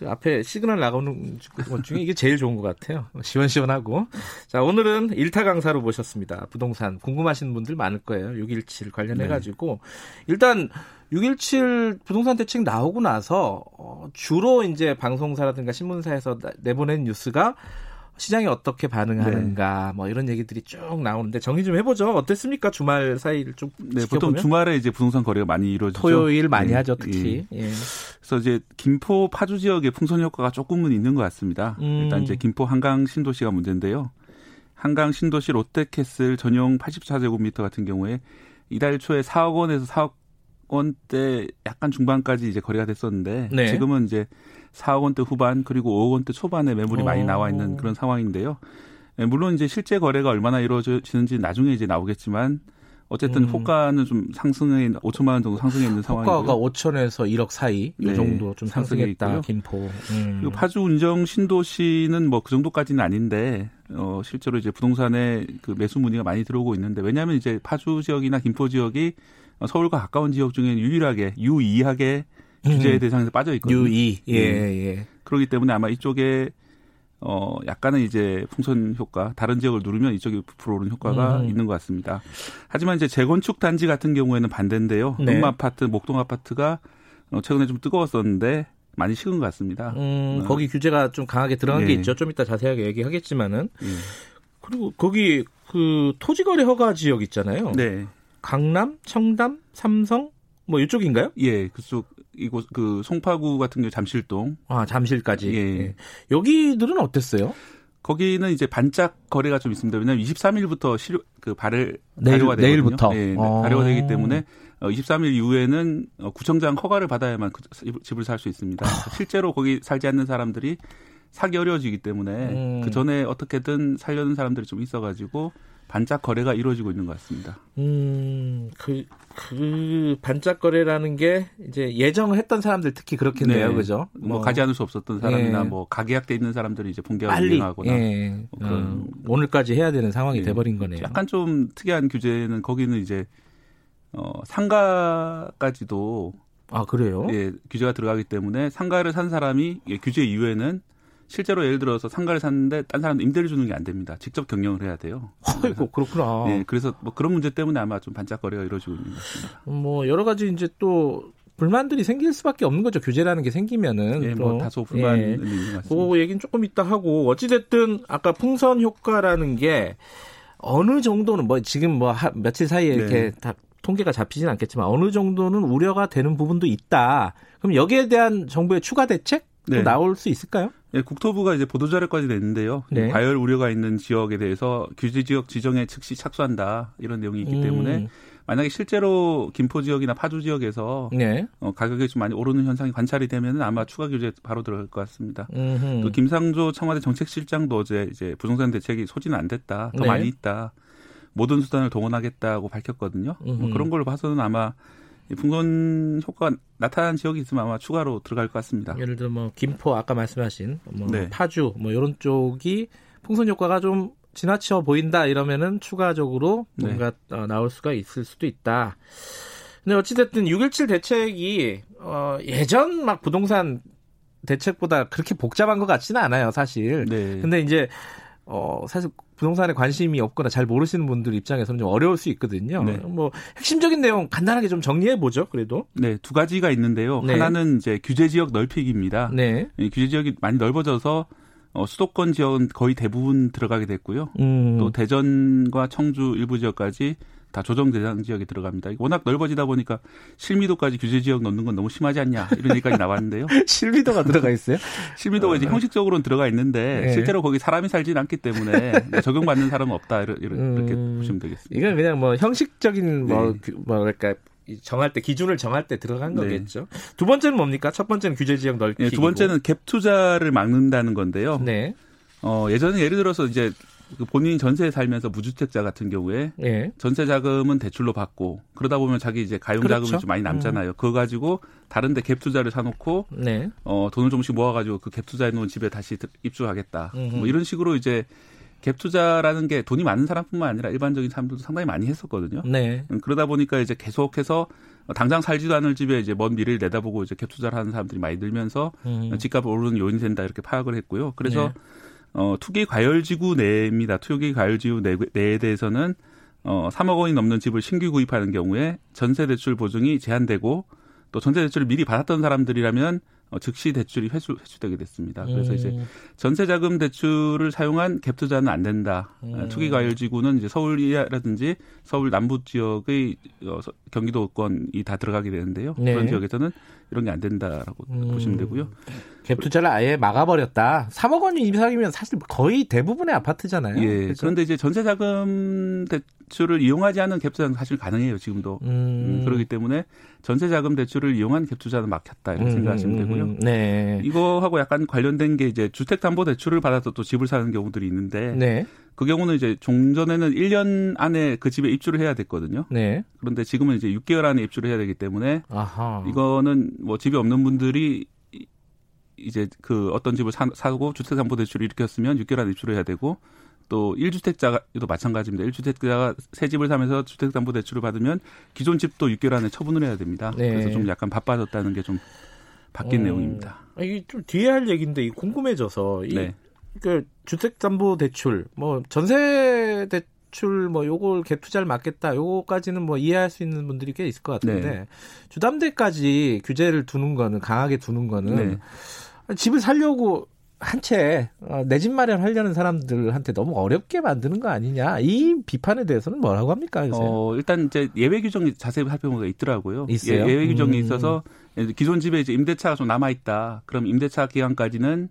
그 앞에 시그널 나가는 것 중에 이게 제일 좋은 것 같아요. 시원시원하고. 자, 오늘은 일타 강사로 모셨습니다. 부동산 궁금하신 분들 많을 거예요. 617 관련해 가지고. 네. 일단 617 부동산 대책 나오고 나서 어, 주로 이제 방송사라든가 신문사에서 내보낸 뉴스가 시장이 어떻게 반응하는가 네. 뭐 이런 얘기들이 쭉 나오는데 정리 좀 해보죠. 어땠습니까? 주말 사이를 좀 네, 보통 주말에 이제 부동산 거래가 많이 이루어지죠. 토요일 많이 네. 하죠, 특히. 예. 예. 그래서 이제 김포 파주 지역의 풍선 효과가 조금은 있는 것 같습니다. 음. 일단 이제 김포 한강 신도시가 문제인데요. 한강 신도시 롯데캐슬 전용 84제곱미터 같은 경우에 이달 초에 4억 원에서 4억 원대 약간 중반까지 이제 거래가 됐었는데 네. 지금은 이제 4억 원대 후반 그리고 5억 원대 초반에 매물이 오. 많이 나와 있는 그런 상황인데요. 예, 물론 이제 실제 거래가 얼마나 이루어지는지 나중에 이제 나오겠지만 어쨌든 음. 호가는 좀 상승해 5천만 원 정도 상승해 있는 상황이고요. 호가가 5천에서 1억 사이 이 네, 정도 좀 상승했다. 있고요. 김포. 음. 그리고 파주 운정 신도시는 뭐 그 정도까지는 아닌데 어 실제로 이제 부동산에 그 매수 문의가 많이 들어오고 있는데 왜냐하면 이제 파주 지역이나 김포 지역이 서울과 가까운 지역 중에 유일하게 유이하게 규제 음. 대상에서 빠져 있거든요. 유이 예, 예. 예. 그렇기 때문에 아마 이쪽에 어 약간은 이제 풍선 효과 다른 지역을 누르면 이쪽에 불어오는 효과가 음. 있는 것 같습니다. 하지만 이제 재건축 단지 같은 경우에는 반대인데요. 네. 흑마 아파트, 목동 아파트가 어, 최근에 좀 뜨거웠었는데 많이 식은 것 같습니다. 음, 어. 거기 규제가 좀 강하게 들어간 예. 게 있죠. 좀 이따 자세하게 얘기하겠지만은 예. 그리고 거기 그 토지거래 허가 지역 있잖아요. 네. 강남, 청담, 삼성 뭐 이쪽인가요? 예, 그쪽 이곳 그 송파구 같은 경우 잠실동. 아 잠실까지. 예. 예. 여기들은 어땠어요? 거기는 이제 반짝 거래가 좀 있습니다. 왜냐하면 23일부터 실효 그 발을 내일, 발효가 되거든요. 내일부터 예, 어. 발효가 되기 때문에 23일 어, 이후에는 어, 구청장 허가를 받아야만 그 집을 살 수 있습니다. 실제로 거기 살지 않는 사람들이 사기 어려워지기 때문에 음. 그 전에 어떻게든 살려는 사람들이 좀 있어가지고 반짝 거래가 이루어지고 있는 것 같습니다. 음, 그, 그 반짝 거래라는 게 이제 예정을 했던 사람들 특히 그렇겠네요, 네. 그죠? 뭐, 뭐, 가지 않을 수 없었던 사람이나 예. 뭐 가계약돼 있는 사람들이 이제 본계약을 이행하거나 예. 뭐 그런 음, 오늘까지 해야 되는 상황이 예. 돼버린 거네요. 약간 좀 특이한 규제는 거기는 이제 어, 상가까지도 아 그래요? 예, 규제가 들어가기 때문에 상가를 산 사람이 예, 규제 이후에는 실제로 예를 들어서 상가를 샀는데 딴 사람 임대를 주는 게 안 됩니다. 직접 경영을 해야 돼요. 아이고 그렇구나. 네, 그래서 뭐 그런 문제 때문에 아마 좀 반짝거리가 이루어지고 있는 것 같습니다. 뭐 여러 가지 이제 또 불만들이 생길 수밖에 없는 거죠. 규제라는 게 생기면은. 예, 뭐 다소 불만이 예. 있는 것 같습니다. 그 얘기는 조금 이따 하고 어찌 됐든 아까 풍선 효과라는 게 어느 정도는 뭐 지금 뭐 하, 며칠 사이에 이렇게 네. 다 통계가 잡히진 않겠지만 어느 정도는 우려가 되는 부분도 있다. 그럼 여기에 대한 정부의 추가 대책 네. 나올 수 있을까요? 네, 국토부가 이제 보도자료까지 냈는데요. 네. 과열 우려가 있는 지역에 대해서 규제 지역 지정에 즉시 착수한다 이런 내용이 있기 음. 때문에 만약에 실제로 김포 지역이나 파주 지역에서 네. 어, 가격이 좀 많이 오르는 현상이 관찰이 되면 아마 추가 규제 바로 들어갈 것 같습니다. 음흠. 또 김상조 청와대 정책실장도 어제 이제 부동산 대책이 소진은 안 됐다, 더 네. 많이 있다, 모든 수단을 동원하겠다고 밝혔거든요. 뭐 그런 걸로 봐서는 아마 풍선 효과가 나타난 지역이 있으면 아마 추가로 들어갈 것 같습니다. 예를 들어 뭐 김포 아까 말씀하신 뭐 네. 파주 뭐 이런 쪽이 풍선 효과가 좀 지나쳐 보인다 이러면은 추가적으로 뭔가 네. 어, 나올 수가 있을 수도 있다. 근데 어찌됐든 6.17 대책이 어, 예전 막 부동산 대책보다 그렇게 복잡한 것 같지는 않아요, 사실. 네. 근데 이제 어, 사실 부동산에 관심이 없거나 잘 모르시는 분들 입장에서는 좀 어려울 수 있거든요. 네. 뭐 핵심적인 내용 간단하게 좀 정리해 보죠. 그래도. 네, 두 가지가 있는데요. 네. 하나는 이제 규제 지역 넓히기입니다. 네. 규제 지역이 많이 넓어져서 어, 수도권 지역은 거의 대부분 들어가게 됐고요. 음. 또 대전과 청주 일부 지역까지 다 조정 대상 지역에 들어갑니다. 워낙 넓어지다 보니까 실미도까지 규제 지역 넣는 건 너무 심하지 않냐 이런 얘기까지 나왔는데요. 실미도가 들어가 있어요? 실미도가 이제 어. 형식적으로는 들어가 있는데 네. 실제로 거기 사람이 살지는 않기 때문에 적용받는 사람은 없다 이렇게 음, 보시면 되겠습니다. 이건 그냥 뭐 형식적인 뭐 네. 뭐랄까 정할 때 기준을 정할 때 들어간 네. 거겠죠. 두 번째는 뭡니까? 첫 번째는 규제 지역 넓기. 네, 두 번째는 갭 투자를 막는다는 건데요. 네. 어, 예전에 예를 들어서 이제 그 본인이 전세에 살면서 무주택자 같은 경우에 예. 전세 자금은 대출로 받고 그러다 보면 자기 이제 가용 자금이 그렇죠. 좀 많이 남잖아요. 음. 그거 가지고 다른데 갭 투자를 사놓고 네. 어 돈을 조금씩 모아가지고 그 갭 투자해 놓은 집에 다시 입주하겠다. 음흠. 뭐 이런 식으로 이제 갭 투자라는 게 돈이 많은 사람뿐만 아니라 일반적인 사람들도 상당히 많이 했었거든요. 네. 음, 그러다 보니까 이제 계속해서 당장 살지도 않을 집에 이제 먼 미래를 내다보고 이제 갭 투자를 하는 사람들이 많이 늘면서 음. 집값 오르는 요인이 된다 이렇게 파악을 했고요. 그래서 네. 어, 투기 과열지구 내입니다. 투기 과열지구 내, 내에 대해서는 어, 3억 원이 넘는 집을 신규 구입하는 경우에 전세 대출 보증이 제한되고 또 전세 대출을 미리 받았던 사람들이라면 어, 즉시 대출이 회수, 회수되게 됐습니다. 그래서 음. 이제 전세 자금 대출을 사용한 갭 투자는 안 된다. 음. 투기 과열 지구는 이제 서울이라든지 서울 남부 지역의 어, 경기도권이 다 들어가게 되는데요. 네. 그런 지역에서는 이런 게 안 된다라고 음. 보시면 되고요. 갭 투자를 아예 막아버렸다. 3억 원이 이상이면 사실 거의 대부분의 아파트잖아요. 예. 그렇죠? 그런데 이제 전세자금 대출을 이용하지 않은 갭 투자는 사실 가능해요. 지금도. 음. 음. 그렇기 때문에 전세자금 대출을 이용한 갭 투자는 막혔다 이렇게 음, 생각하시면 음, 되고요. 네. 이거하고 약간 관련된 게 이제 주택담보대출을 받아서 또 집을 사는 경우들이 있는데 네. 그 경우는 이제 종전에는 1년 안에 그 집에 입주를 해야 됐거든요. 네. 그런데 지금은 이제 6개월 안에 입주를 해야 되기 때문에 아하. 이거는 뭐 집이 없는 분들이 이제 그 어떤 집을 사, 사고 주택담보대출을 일으켰으면 6개월 안에 입주를 해야 되고 또 1주택자도 마찬가지입니다. 1주택자가 새 집을 사면서 주택담보대출을 받으면 기존 집도 6개월 안에 처분을 해야 됩니다. 네. 그래서 좀 약간 바빠졌다는 게 좀 바뀐 어, 내용입니다. 아, 이게 좀 뒤에 할 얘기인데 궁금해져서 이 네. 그 주택담보대출 뭐 전세 대출 뭐 요걸 갭 투자를 막겠다 요거까지는 뭐 이해할 수 있는 분들이 꽤 있을 것 같은데 네. 주담대까지 규제를 두는 거는 강하게 두는 거는 네. 집을 살려고 한채 어, 내집 마련하려는 사람들한테 너무 어렵게 만드는 거 아니냐 이 비판에 대해서는 뭐라고 합니까? 요새? 어, 일단 이제 예외 규정이 자세히 살펴보면 있더라고요. 있어요? 예, 외 규정이 음. 있어서 기존 집에 이제 임대차가 좀 남아 있다. 그럼 임대차 기간까지는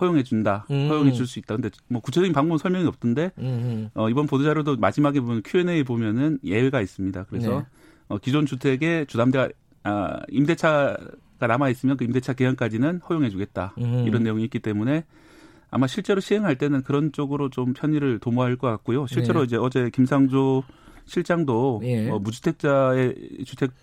허용해 준다. 음. 허용해 줄 수 있다. 근데 뭐 구체적인 방법 설명이 없던데 음. 어, 이번 보도 자료도 마지막에 보면 Q&A 보면은 예외가 있습니다. 그래서 네. 어, 기존 주택에 주담대가 아, 임대차가 남아 있으면 그 임대차 기간까지는 허용해 주겠다. 음. 이런 내용이 있기 때문에 아마 실제로 시행할 때는 그런 쪽으로 좀 편의를 도모할 것 같고요. 실제로 네. 이제 어제 김상조 실장도 예. 어, 무주택자의 주택 그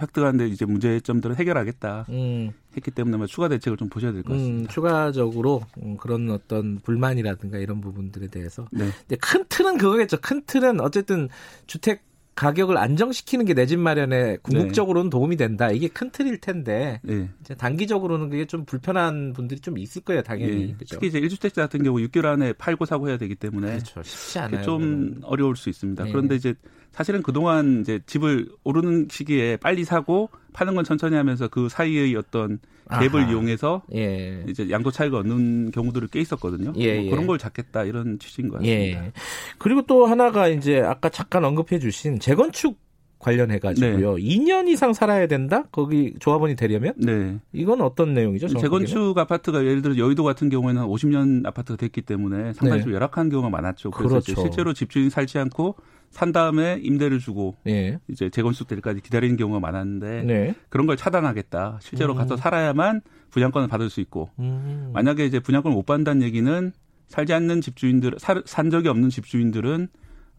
획득하는데 이제 문제점들을 해결하겠다 음. 했기 때문에 뭐 추가 대책을 좀 보셔야 될것 음, 같습니다. 음, 추가적으로 그런 어떤 불만이라든가 이런 부분들에 대해서. 네. 큰 틀은 그거겠죠. 큰 틀은 어쨌든 주택 가격을 안정시키는 게 내 집 마련에 궁극적으로는 네. 도움이 된다. 이게 큰 틀일 텐데 네. 이제 단기적으로는 그게 좀 불편한 분들이 좀 있을 거예요, 당연히. 네. 그렇죠? 특히 이제 1주택자 같은 경우 6개월 안에 팔고 사고 해야 되기 때문에 그렇죠. 쉽지 않아요. 좀 그러면. 어려울 수 있습니다. 네. 그런데 이제 사실은 그동안 이제 집을 오르는 시기에 빨리 사고 파는 건 천천히 하면서 그 사이의 어떤 갭을 아하. 이용해서 예. 이제 양도 차익을 얻는 경우들을 꽤 있었거든요. 예, 뭐 예. 그런 걸 잡겠다 이런 취지인 것 같습니다. 예. 그리고 또 하나가 이제 아까 잠깐 언급해 주신 재건축 관련해 가지고요. 네. 2년 이상 살아야 된다? 거기 조합원이 되려면? 네. 이건 어떤 내용이죠? 재건축? 아파트가 예를 들어 여의도 같은 경우에는 50년 아파트가 됐기 때문에 상당히 네. 좀 열악한 경우가 많았죠. 그래서 그렇죠. 실제로 집주인이 살지 않고 산 다음에 임대를 주고 네. 이제 재건축 때까지 기다리는 경우가 많았는데 네. 그런 걸 차단하겠다. 실제로 음. 가서 살아야만 분양권을 받을 수 있고 음. 만약에 이제 분양권을 못 받는다는 얘기는 살지 않는 집주인들 산 적이 없는 집주인들은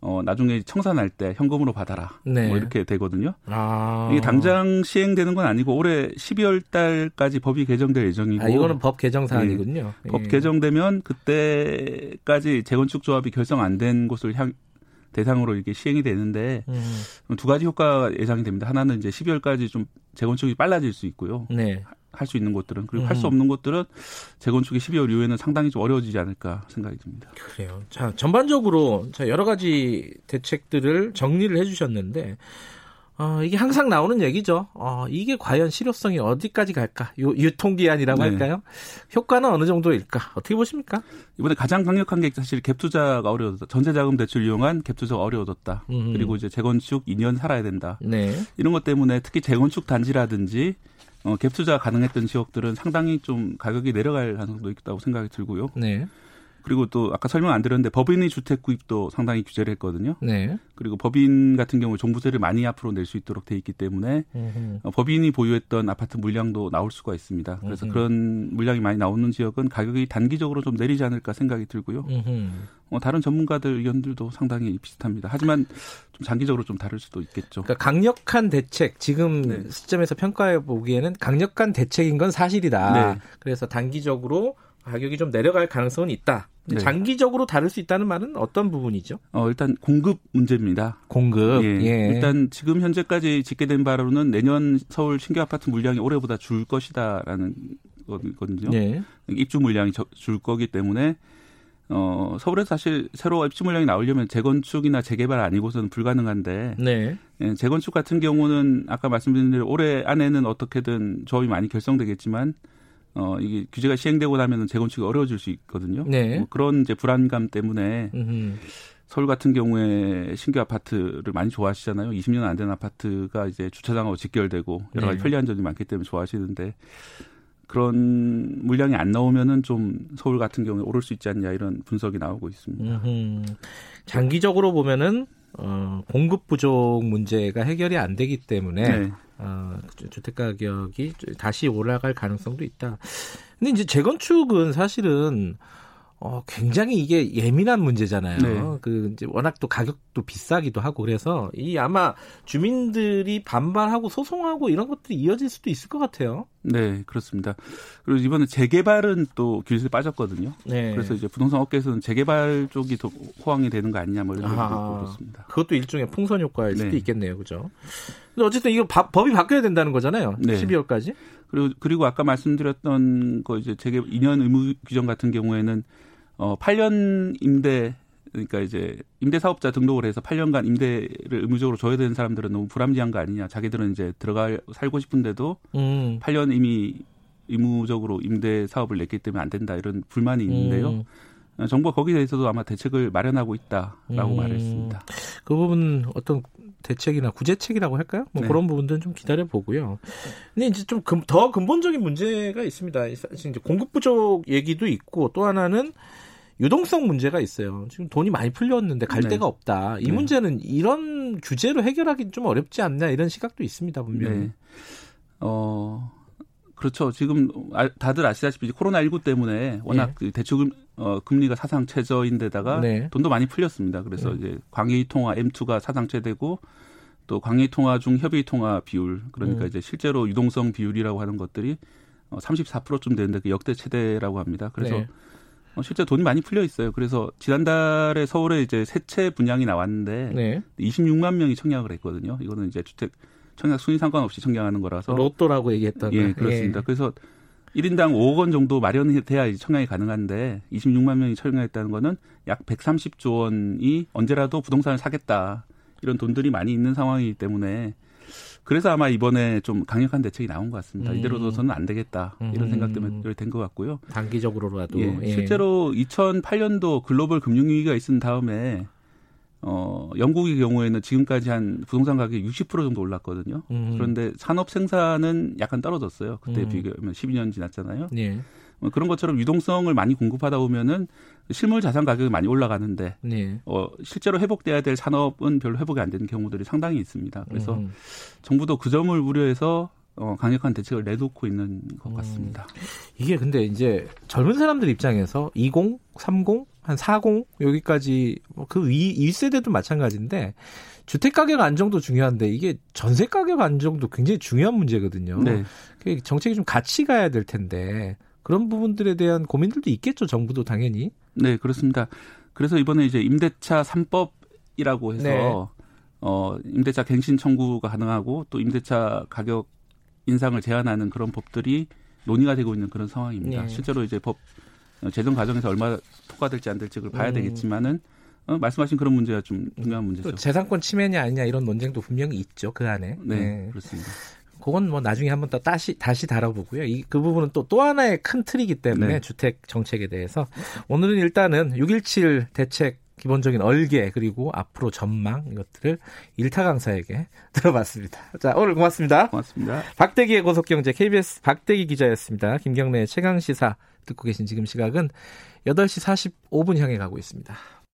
어 나중에 청산할 때 현금으로 받아라. 네. 뭐 이렇게 되거든요. 아. 이게 당장 시행되는 건 아니고 올해 12월 달까지 법이 개정될 예정이고. 아, 이거는 법 개정 사안이군요. 네. 법 개정되면 그때까지 재건축 조합이 결성 안 된 곳을 향 대상으로 이게 시행이 되는데 음. 두 가지 효과가 예상이 됩니다. 하나는 이제 12월까지 좀 재건축이 빨라질 수 있고요. 네. 할 수 있는 곳들은 그리고 음. 할수 없는 곳들은 재건축이 12월 이후에는 상당히 좀 어려워지지 않을까 생각이 듭니다. 그래요. 자 전반적으로 자 여러 가지 대책들을 정리를 해주셨는데 어, 이게 항상 나오는 얘기죠. 어, 이게 과연 실효성이 어디까지 갈까? 요, 유통기한이라고 네. 할까요? 효과는 어느 정도일까? 어떻게 보십니까? 이번에 가장 강력한 게 사실 갭투자가 어려워졌다. 전세자금 대출 이용한 갭투자가 어려워졌다. 음흠. 그리고 이제 재건축 2년 살아야 된다. 네. 이런 것 때문에 특히 재건축 단지라든지 어, 갭 투자 가능했던 지역들은 상당히 좀 가격이 내려갈 가능성도 있다고 생각이 들고요. 네. 그리고 또 아까 설명 안 드렸는데 법인의 주택 구입도 상당히 규제를 했거든요. 네. 그리고 법인 같은 경우 종부세를 많이 앞으로 낼 수 있도록 돼 있기 때문에 어, 법인이 보유했던 아파트 물량도 나올 수가 있습니다. 그래서 음흠. 그런 물량이 많이 나오는 지역은 가격이 단기적으로 좀 내리지 않을까 생각이 들고요. 어, 다른 전문가들 의견들도 상당히 비슷합니다. 하지만 좀 장기적으로 좀 다를 수도 있겠죠. 그러니까 강력한 대책 지금 네. 시점에서 평가해 보기에는 강력한 대책인 건 사실이다. 네. 그래서 단기적으로 가격이 좀 내려갈 가능성은 있다. 네. 장기적으로 다를 수 있다는 말은 어떤 부분이죠? 어, 일단 공급 문제입니다. 공급. 예. 예. 일단 지금 현재까지 집계된 바로는 내년 서울 신규 아파트 물량이 올해보다 줄 것이다라는 거거든요. 예. 입주 물량이 줄 거기 때문에 어, 서울에 사실 새로 입주 물량이 나오려면 재건축이나 재개발 아니고서는 불가능한데 네. 예, 재건축 같은 경우는 아까 말씀드린 대로 올해 안에는 어떻게든 조합이 많이 결성되겠지만 어, 이게 규제가 시행되고 나면은 재건축이 어려워질 수 있거든요. 네. 뭐 그런 이제 불안감 때문에 음흠. 서울 같은 경우에 신규 아파트를 많이 좋아하시잖아요. 20년 안 된 아파트가 이제 주차장하고 직결되고 여러 가지 네. 편리한 점이 많기 때문에 좋아하시는데 그런 물량이 안 나오면은 좀 서울 같은 경우에 오를 수 있지 않냐 이런 분석이 나오고 있습니다. 음흠. 장기적으로 보면은 어, 공급 부족 문제가 해결이 안 되기 때문에 네. 어, 주택 가격이 다시 올라갈 가능성도 있다. 근데 이제 재건축은 사실은 어, 굉장히 이게 예민한 문제잖아요. 네. 그, 이제 워낙 또 가격도 비싸기도 하고 그래서 이 아마 주민들이 반발하고 소송하고 이런 것들이 이어질 수도 있을 것 같아요. 네, 그렇습니다. 그리고 이번에 재개발은 또 규제에 빠졌거든요. 네. 그래서 이제 부동산 업계에서는 재개발 쪽이 더 호황이 되는 거 아니냐 뭐 이런 얘기도 아, 그렇습니다. 그것도 일종의 풍선 효과일 수도 네. 있겠네요. 그죠? 근데 어쨌든 이거 바, 법이 바뀌어야 된다는 거잖아요. 네. 12월까지. 그리고 그리고 아까 말씀드렸던 거 이제 재개 2년 의무 규정 같은 경우에는 어 8년 임대 그러니까 이제 임대 사업자 등록을 해서 8년간 임대를 의무적으로 줘야 되는 사람들은 너무 불합리한 거 아니냐. 자기들은 이제 들어가 살고 싶은데도 음. 8년 이미 의무적으로 임대 사업을 냈기 때문에 안 된다 이런 불만이 있는데요. 음. 어, 정부가 거기에 대해서도 아마 대책을 마련하고 있다라고 음. 말했습니다. 그 부분 어떤 대책이나 구제책이라고 할까요? 뭐 네. 그런 부분들은 좀 기다려 보고요. 근데 이제 좀 더 근본적인 문제가 있습니다. 사실 이제 공급 부족 얘기도 있고 또 하나는 유동성 문제가 있어요. 지금 돈이 많이 풀렸는데 갈 네. 데가 없다. 이 네. 문제는 이런 규제로 해결하기 좀 어렵지 않나 이런 시각도 있습니다, 분명히. 네. 어, 그렇죠. 지금 다들 아시다시피 코로나 19 때문에 워낙 예. 대출 어, 금리가 사상 최저인데다가 네. 돈도 많이 풀렸습니다. 그래서 네. 이제 광의 통화 M2가 사상 최대고 또 광의 통화 중 협의 통화 비율 그러니까 음. 이제 실제로 유동성 비율이라고 하는 것들이 어, 34%쯤 되는데 그 역대 최대라고 합니다. 그래서 네. 어, 실제 돈이 많이 풀려 있어요. 그래서 지난달에 서울에 이제 세채 분양이 나왔는데 네. 26만 명이 청약을 했거든요. 이거는 이제 주택 청약 순위 상관없이 청약하는 거라서 로또라고 얘기했던 예, 그렇습니다. 예. 그래서 1인당 5억 원 정도 마련이 돼야 청약이 가능한데 26만 명이 청약했다는 거는 약 130조 원이 언제라도 부동산을 사겠다. 이런 돈들이 많이 있는 상황이기 때문에 그래서 아마 이번에 좀 강력한 대책이 나온 것 같습니다. 음. 이대로 둬서는 안 되겠다. 이런 음. 생각 때문에 된 것 같고요. 단기적으로라도. 예, 예. 실제로 2008년도 글로벌 금융위기가 있은 다음에 어, 영국의 경우에는 지금까지 한 부동산 가격이 60% 정도 올랐거든요. 음. 그런데 산업 생산은 약간 떨어졌어요. 그때 음. 비교하면 12년 지났잖아요. 예. 뭐 그런 것처럼 유동성을 많이 공급하다 보면은 실물 자산 가격이 많이 올라가는데 네. 어, 실제로 회복돼야 될 산업은 별로 회복이 안 되는 경우들이 상당히 있습니다. 그래서 음. 정부도 그 점을 우려해서 어, 강력한 대책을 내놓고 있는 것 같습니다. 음. 이게 근데 이제 젊은 사람들 입장에서 20, 30, 한 40 여기까지 뭐그 위, 1세대도 마찬가지인데 주택 가격 안정도 중요한데 이게 전세 가격 안정도 굉장히 중요한 문제거든요. 네. 정책이 좀 같이 가야 될 텐데 그런 부분들에 대한 고민들도 있겠죠. 정부도 당연히. 네, 그렇습니다. 그래서 이번에 이제 임대차 3법이라고 해서 네. 어, 임대차 갱신 청구가 가능하고 또 임대차 가격 인상을 제한하는 그런 법들이 논의가 되고 있는 그런 상황입니다. 네. 실제로 이제 법 재정 과정에서 얼마 통과될지 안 될지 그걸 봐야 음. 되겠지만은 어, 말씀하신 그런 문제가 좀 중요한 문제죠. 재산권 침해냐 아니냐 이런 논쟁도 분명히 있죠 그 안에. 네, 네. 그렇습니다. 그건 뭐 나중에 한번 또 다시 다시 다뤄보고요. 이 그 부분은 또또 하나의 큰 틀이기 때문에 네. 주택 정책에 대해서 오늘은 일단은 6.17 대책 기본적인 얼개 그리고 앞으로 전망 이것들을 일타 강사에게 들어봤습니다. 자 오늘 고맙습니다. 고맙습니다. 박대기의 고속경제 KBS 박대기 기자였습니다. 김경래 최강 시사 듣고 계신 지금 시각은 8시 45분 향해 가고 있습니다.